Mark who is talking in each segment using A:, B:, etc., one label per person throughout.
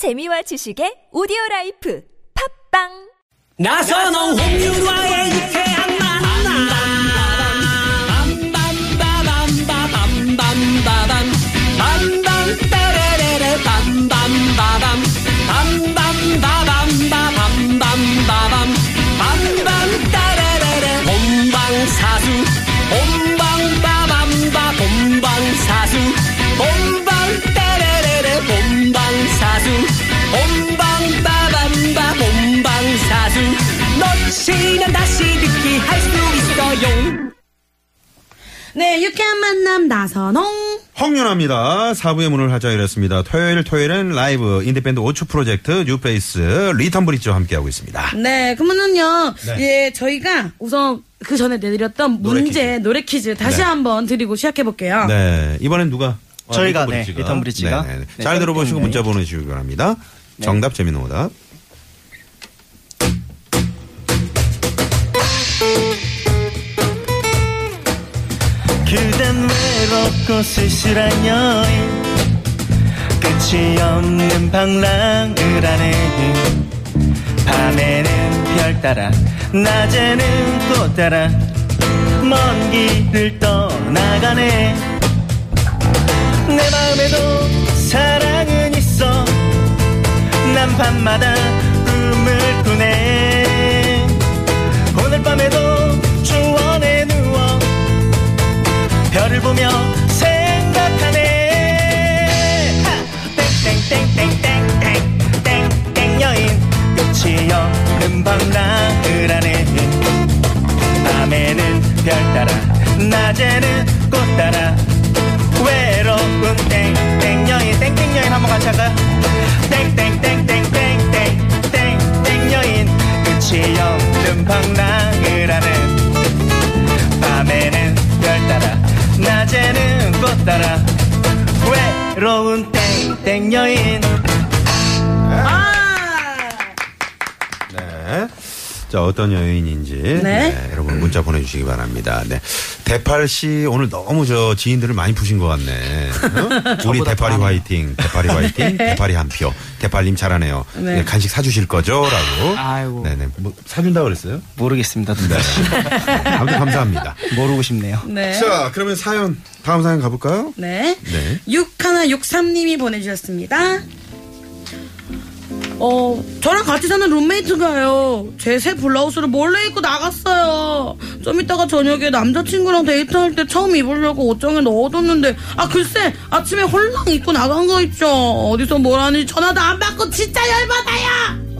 A: 재미와 지식의 오디오 life 팟빵
B: 나선홍 홍윤화의 유쾌한 만남 빰빰빠밤빠밤빰빰빠밤 빰빰빠레레레 빰빰빠밤 빰빰빠밤빠밤빰빰빠밤 빰빰 따레레레 본방사수
C: 유쾌한 만남 나선홍.
D: 홍윤화입니다. 4부의 문을 활짝 열었습니다. 토요일 토요일은 라이브 인디밴드 오추 프로젝트 new face 리턴 브릿지와 함께하고 있습니다.
C: 네, 그러면은요,
D: 네.
C: 예, 저희가 우선 그 전에 내드렸던
D: 노래
C: 문제,
D: 퀴즈.
C: 노래 퀴즈 다시
D: 네.
C: 한번 드리고 시작해 볼게요.
D: 네, 이번엔 누가? 아,
E: 저희가,
D: 리턴
E: 네,
D: 브릿지가.
E: 리턴 브릿지가.
D: 네, 네.
E: 네,
D: 잘 들어보시고
E: 네.
D: 문자 보내주시기 바랍니다. 정답 재미난 오답.
E: 외롭고 쓸쓸한 여인. 끝이 없는 방랑을 하네 밤에는 별 따라 낮에는 꽃 따라 먼 길을 떠나가네. 내 마음에도 사랑은 있어. 난 밤마다 꿈을 꾸네 보며 생각하네 하! 땡땡땡땡땡땡땡 여인 끝이 없는 방랑을 하네 밤에는 별 따라 낮에는 꽃 따라 외로운 땡땡 여인 땡땡 여인 한번 같이 할까요? 땡땡땡땡땡땡땡 여인 끝이 없는 방랑을 하는 밤에는 별 따라 낮에는 꽃 따라 외로운 땡땡 여인
C: 아!
D: 네. 자, 어떤 여인인지.
C: 네.
D: 여러분 문자 보내주시기 바랍니다. 네. 대팔 씨 오늘 너무 저 지인들을 많이 푸신 것 같네. 어? 우리 대팔이 화이팅, 대팔이 화이팅, 대팔이 한 표. 대팔님 잘하네요.
C: 네.
D: 네, 간식 사주실 거죠? 라고.
E: 아이고.
D: 네네. 뭐, 사준다고 그랬어요?
E: 모르겠습니다
D: 네. 아무튼 감사합니다.
E: 모르고 싶네요
C: 네.
D: 자, 그러면 사연, 다음 사연 가볼까요?
C: 네.
D: 네.
C: 6163님이 보내주셨습니다. 어, 저랑 같이 사는 룸메이트가요. 제 새 블라우스를 몰래 입고 나갔어요. 좀 이따가 저녁에 남자친구랑 데이트할 때 처음 입으려고 옷장에 넣어뒀는데, 아, 글쎄, 아침에 홀랑 입고 나간 거 있죠. 어디서 뭘 하는지 전화도 안 받고 진짜 열받아요!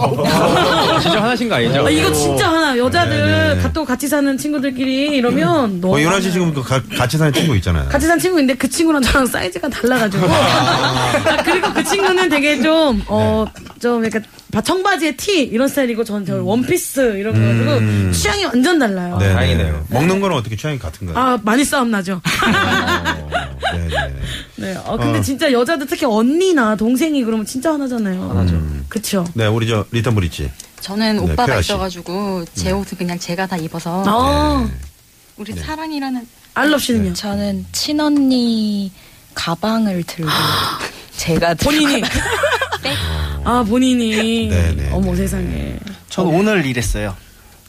F: 진짜 화나신 거 아니죠?
C: 아, 이거 진짜 하나. 여자들
D: 네네.
C: 가- 또 같이 사는 친구들끼리 이러면 너무.
D: 어, 윤아 씨 지금 그 가- 같이 사는 친구 있잖아요.
C: 같이 산 친구인데 그 친구랑 저랑 사이즈가 달라가지고 아, 그리고 그 친구는 되게 좀 어 좀 약간 바- 청바지에 티 이런 스타일이고 저는 저 원피스 이런 거 가지고
D: 음.
C: 취향이 완전 달라요.
D: 네.
F: 다행이네요.
D: 먹는 거는 어떻게 취향이 같은가요?
C: 아 많이 싸움 나죠.
D: 어, 네네.
C: 네. 어, 근데
D: 어.
C: 진짜 여자들 특히 언니나 동생이 그러면 진짜 화나잖아요. 화나죠. 그쵸.
D: 네, 우리 저 리턴 브릿지.
G: 저는
D: 네,
G: 오빠가
D: 씨.
G: 있어가지고 제 옷은 그냥 제가 다 입어서
C: 아,
G: 우리 사랑이라는
C: 알럽 씨는요?
H: 저는 친언니 가방을 들고 제가
C: 본인이. 아 본인이.
D: 네네.
C: 어머 세상에.
E: 전 오늘 일했어요.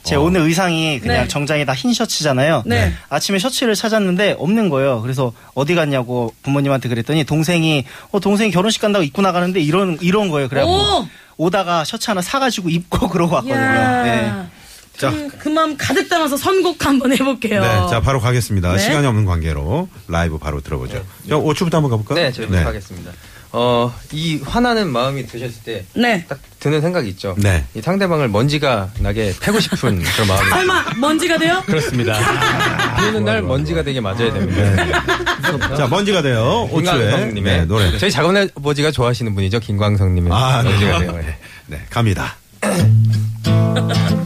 E: 제 오늘 의상이 그냥
C: 네.
E: 정장에 다 흰 셔츠잖아요.
C: 네.
E: 아침에 셔츠를 찾았는데 없는 거예요. 그래서 어디 갔냐고 부모님한테 그랬더니 동생이 어 동생이 결혼식 간다고 입고 나가는데 이런 이런 거예요. 그래갖고
C: 오!
E: 오다가 셔츠 하나 사가지고 입고 그러고 왔거든요. 네.
D: 자.
C: 그, 그 마음 가득 담아서 선곡 한번 해볼게요.
D: 네, 자 바로 가겠습니다.
C: 네.
D: 시간이 없는 관계로 라이브 바로 들어보죠. 자, 5초부터 한번 가볼까요?
F: 네, 저희 하겠습니다. 어, 이 화나는 마음이 드셨을 때딱
C: 네.
F: 드는 생각이 있죠.
D: 네.
F: 이 상대방을 먼지가 나게 패고 싶은 그런 마음이
C: 설마 먼지가 돼요?
F: 그렇습니다. 비 오는 날 먼지가 되게 맞아야 됩니다.
D: 자, 먼지가 돼요. 5초에
F: 김광성님의
D: 네, 노래.
F: 저희 작은 아버지가 좋아하시는 분이죠. 김광성님의
D: 아,
F: 먼지가
D: 네.
F: 돼요. 네.
D: 네, 갑니다.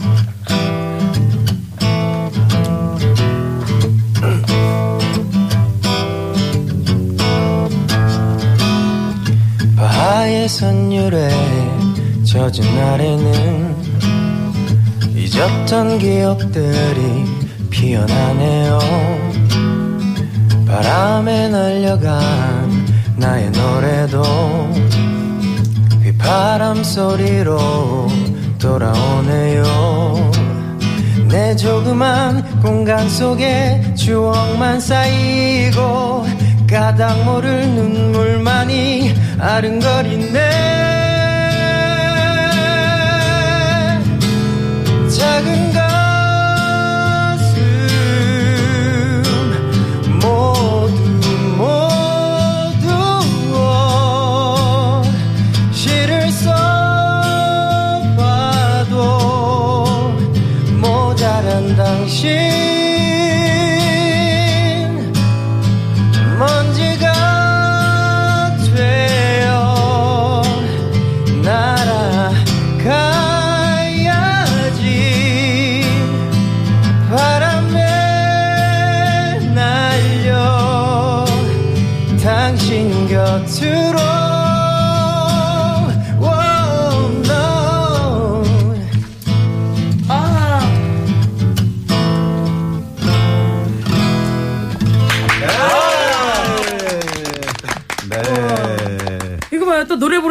E: 선율에 젖은 날에는 잊었던 기억들이 피어나네요. 바람에 날려간 나의 노래도
I: 바람 소리로 돌아오네요. 내 조그만 공간 속에 추억만 쌓이고 까닭 모를 눈물만이 아른거리네. 작은 가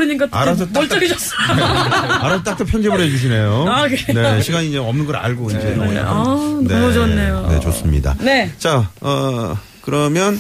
C: 부르니까 또
D: 알아서 딱-
C: 멀쩡해졌어.
D: 알아서 딱딱 편집을 해주시네요.
C: 아?
D: 네, 시간이 이제 없는 걸 알고 이제.
C: 네. 아, 너무 좋네요.
D: 네, 좋습니다.
C: 네.
D: 자, 어, 그러면,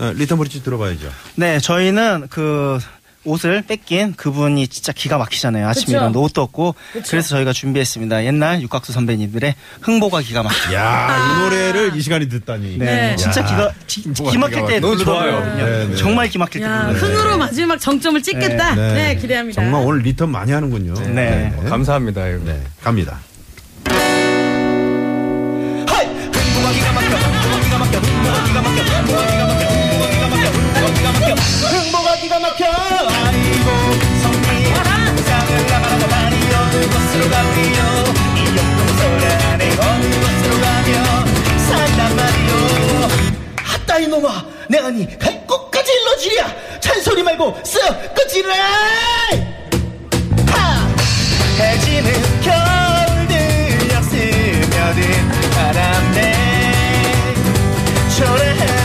D: 어, 리턴 브릿지 들어봐야죠.
E: 네, 저희는 그 옷을 뺏긴 그분이 진짜 기가 막히잖아요. 아침에
C: 그쵸?
E: 일어나도 옷도 없고.
C: 그쵸?
E: 그래서 저희가 준비했습니다. 옛날 육각수 선배님들의 흥보가 기가 막혀.
D: 야, 이 노래를 이 시간이 듣다니.
E: 네,
C: 네.
E: 진짜
D: 야.
E: 기가 기,
D: 흥보가
E: 기 막힐
D: 기가
E: 때
D: 막혀.
F: 너무 좋아요.
E: 부르거든요.
D: 네, 네.
E: 정말 기 막힐 때
C: 야,
E: 부르는
C: 흥으로 마지막 정점을 찍겠다. 네,
D: 네.
C: 기대합니다.
D: 정말 오늘 리턴 많이 하는군요.
E: 네.
F: 감사합니다. 이거.
D: 네, 갑니다.
I: 흥보가 이놈아 내가 니 배꼽까지 일러주랴 잔소리 말고 쓱 끝이래 하! 해지는 겨울 들녘 스며든 바람에 초라한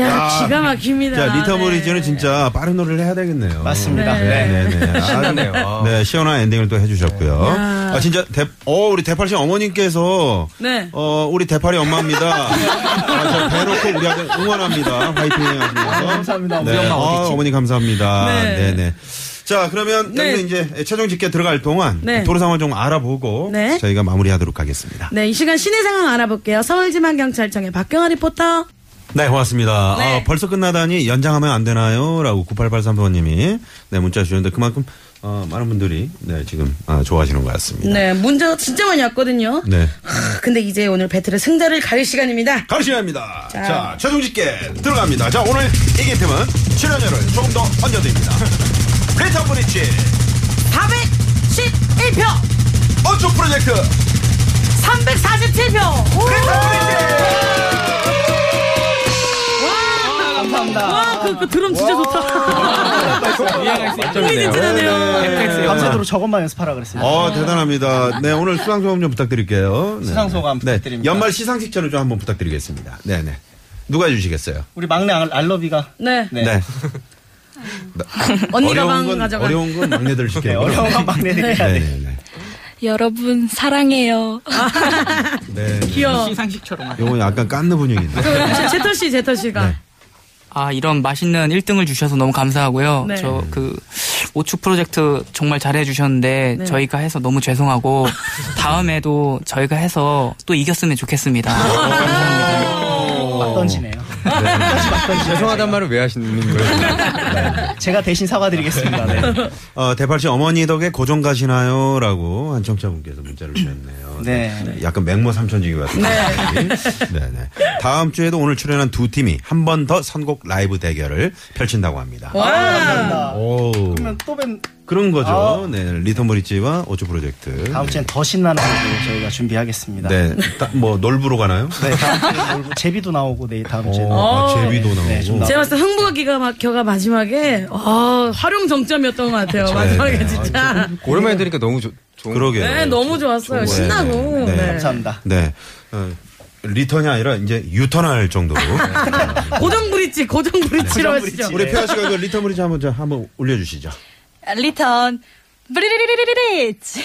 C: 야, 기가 막힙니다.
D: 자, 리턴
C: 네.
D: 진짜 빠른 노래를 해야 되겠네요.
E: 맞습니다.
C: 네.
D: 네, 네.
F: 신나네요. 아.
D: 네, 시원한 엔딩을 또 해주셨고요.
C: 야.
D: 아, 진짜, 대, 어, 우리 대팔 씨 어머님께서,
C: 네.
D: 어, 우리 대팔이 엄마입니다. 아, 저 대놓고 우리 아들 응원합니다. 화이팅 해가지고.
E: 감사합니다.
D: 네.
E: 우리 엄마
D: 아,
E: 어디 있지?
D: 어머니 감사합니다.
C: 네.
D: 네, 네. 자, 그러면
C: 네.
D: 여기서 이제 최종 집계 들어갈 동안
C: 네.
D: 도로 상황 좀 알아보고
C: 네.
D: 저희가 마무리하도록 하겠습니다.
C: 네, 이 시간 시내 상황 알아볼게요. 서울지방경찰청의 박경아 리포터.
D: 네, 고맙습니다.
C: 네.
D: 아, 벌써 끝나다니 연장하면 안 되나요? 라고 9883번님이 네, 문자 주셨는데 그만큼 어, 많은 분들이 네, 지금 아, 좋아하시는 것 같습니다.
C: 네, 문자가 진짜 많이 왔거든요.
D: 네.
C: 하, 근데 이제 오늘 배틀의 승자를 가릴 시간입니다.
D: 가르 시간입니다. 자,
C: 자.
D: 최종 집계 들어갑니다. 자, 오늘 이긴 팀은 출연료를 조금 더 얹어드립니다. 리턴 브릿지
C: 411표!
D: 어쭈 프로젝트
C: 347표!
E: 감사합니다.
C: 와, 그, 그 드럼 진짜 좋다. 흥이 진진하네요.
E: 밤새도록 저것만 연습하라 그랬어요.
D: 어, 대단합니다. 네, 오늘 수상 소감 좀 부탁드릴게요. 네.
E: 수상 소감
D: 네,
E: 부탁드립니다.
D: 연말 시상식 전을 좀 한번 부탁드리겠습니다. 네, 네. 누가 해주시겠어요?
E: 우리 막내 알- 알러비가
C: 네.
E: 네.
D: 네.
C: 언니
D: 어려운
C: 가방
D: 건,
C: 가져가.
D: 어려운 건 막내들 시켜요.
E: 네, 어려운 건 막내들이 해야
D: 네,
E: 돼.
D: 네, 네.
H: 여러분 사랑해요.
D: 네. 네.
C: 귀여워.
J: 시상식처럼.
D: 요거 약간 깐느 분위기인데.
C: 그, 제터 씨, 제터 씨가.
D: 네.
J: 아 이런 맛있는 1등을 주셔서 너무 감사하고요.
C: 네.
J: 저그 오축 프로젝트 정말 잘해 주셨는데
C: 네.
J: 저희가 해서 너무 죄송하고 다음에도 저희가 해서 또 이겼으면 좋겠습니다.
E: 막 던지네요.
F: 죄송하단 말을 왜 하시는 거예요?
E: 제가 대신 사과드리겠습니다. 네.
D: 어, 대팔씨 어머니 덕에 고정 가시나요? 라고 한 청취자분께서 문자를 주셨네요.
E: 네.
D: 약간 맹모 삼천지교 같은. 네. 네, 다음 주에도 오늘 출연한 두 팀이 한 번 더 선곡 라이브 대결을 펼친다고 합니다.
E: 감사합니다.
D: 오.
E: 그러면 또 뵌,
D: 그런 거죠.
E: 아.
D: 네. 리턴 브릿지와 오추 프로젝트.
E: 다음 주엔 더 신나는 곡으로 저희가 준비하겠습니다.
D: 네. 따- 뭐, 놀부로 가나요?
E: 네, 다음 주에 놀부 제비도 나오고 내일 다음 주에.
D: 어, 아, 제비도 나오고.
E: 네, 좀
C: 제가 봤을 때 흥부가 기가 막혀가 마지막에 아, 활용 정점이었던 것 같아요. 마지막에
D: 네.
C: 진짜.
F: 오랜만에 들으니까 너무 좋, 좋은
D: 그러게요.
C: 네, 너무 좋았어요.
D: 좋은
C: 신나고.
D: 네.
C: 네.
E: 감사합니다.
D: 네. 어, 리턴이 아니라 이제 유턴할 정도로.
C: 고정 브릿지, 고정 브릿지로 하시죠.
D: 우리 폐하 씨가 그 리턴 브릿지 한번, 저 한번 올려주시죠.
G: 리턴 브리리리리리리치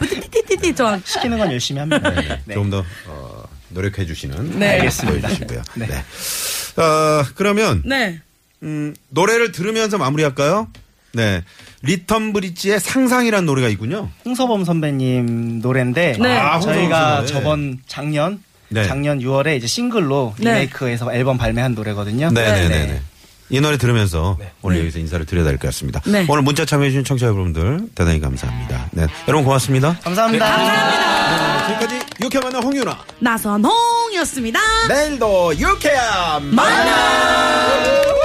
C: 띠띠띠띠 저
E: 시키는 건 열심히 합니다. 네.
D: 좀 더, 어, 노력해 주시는.
C: 네.
E: 알겠습니다.
D: 보여주시고요.
E: 네.
D: 네. 어, 그러면,
C: 네.
D: 음, 노래를 들으면서 마무리할까요? 네. 리턴 브릿지의 상상이라는 노래가 있군요.
E: 홍서범 선배님 노래인데
C: 네.
D: 아,
E: 저희가
D: 선배.
E: 저번 작년
D: 네.
E: 작년 6월에 이제 싱글로
C: 네.
E: 리메이크해서 앨범 발매한 노래거든요.
D: 네네네.
E: 네.
D: 이 노래 들으면서 오늘 여기서 인사를 드려야 될 것 같습니다.
C: 네.
D: 오늘 문자 참여해주신 청취자 여러분들 대단히 감사합니다. 네. 여러분 고맙습니다.
E: 감사합니다.
D: 네, 지금까지 유쾌한 만남 홍윤아.
C: 나선홍이었습니다.
D: 내일도 유쾌한
C: 만남!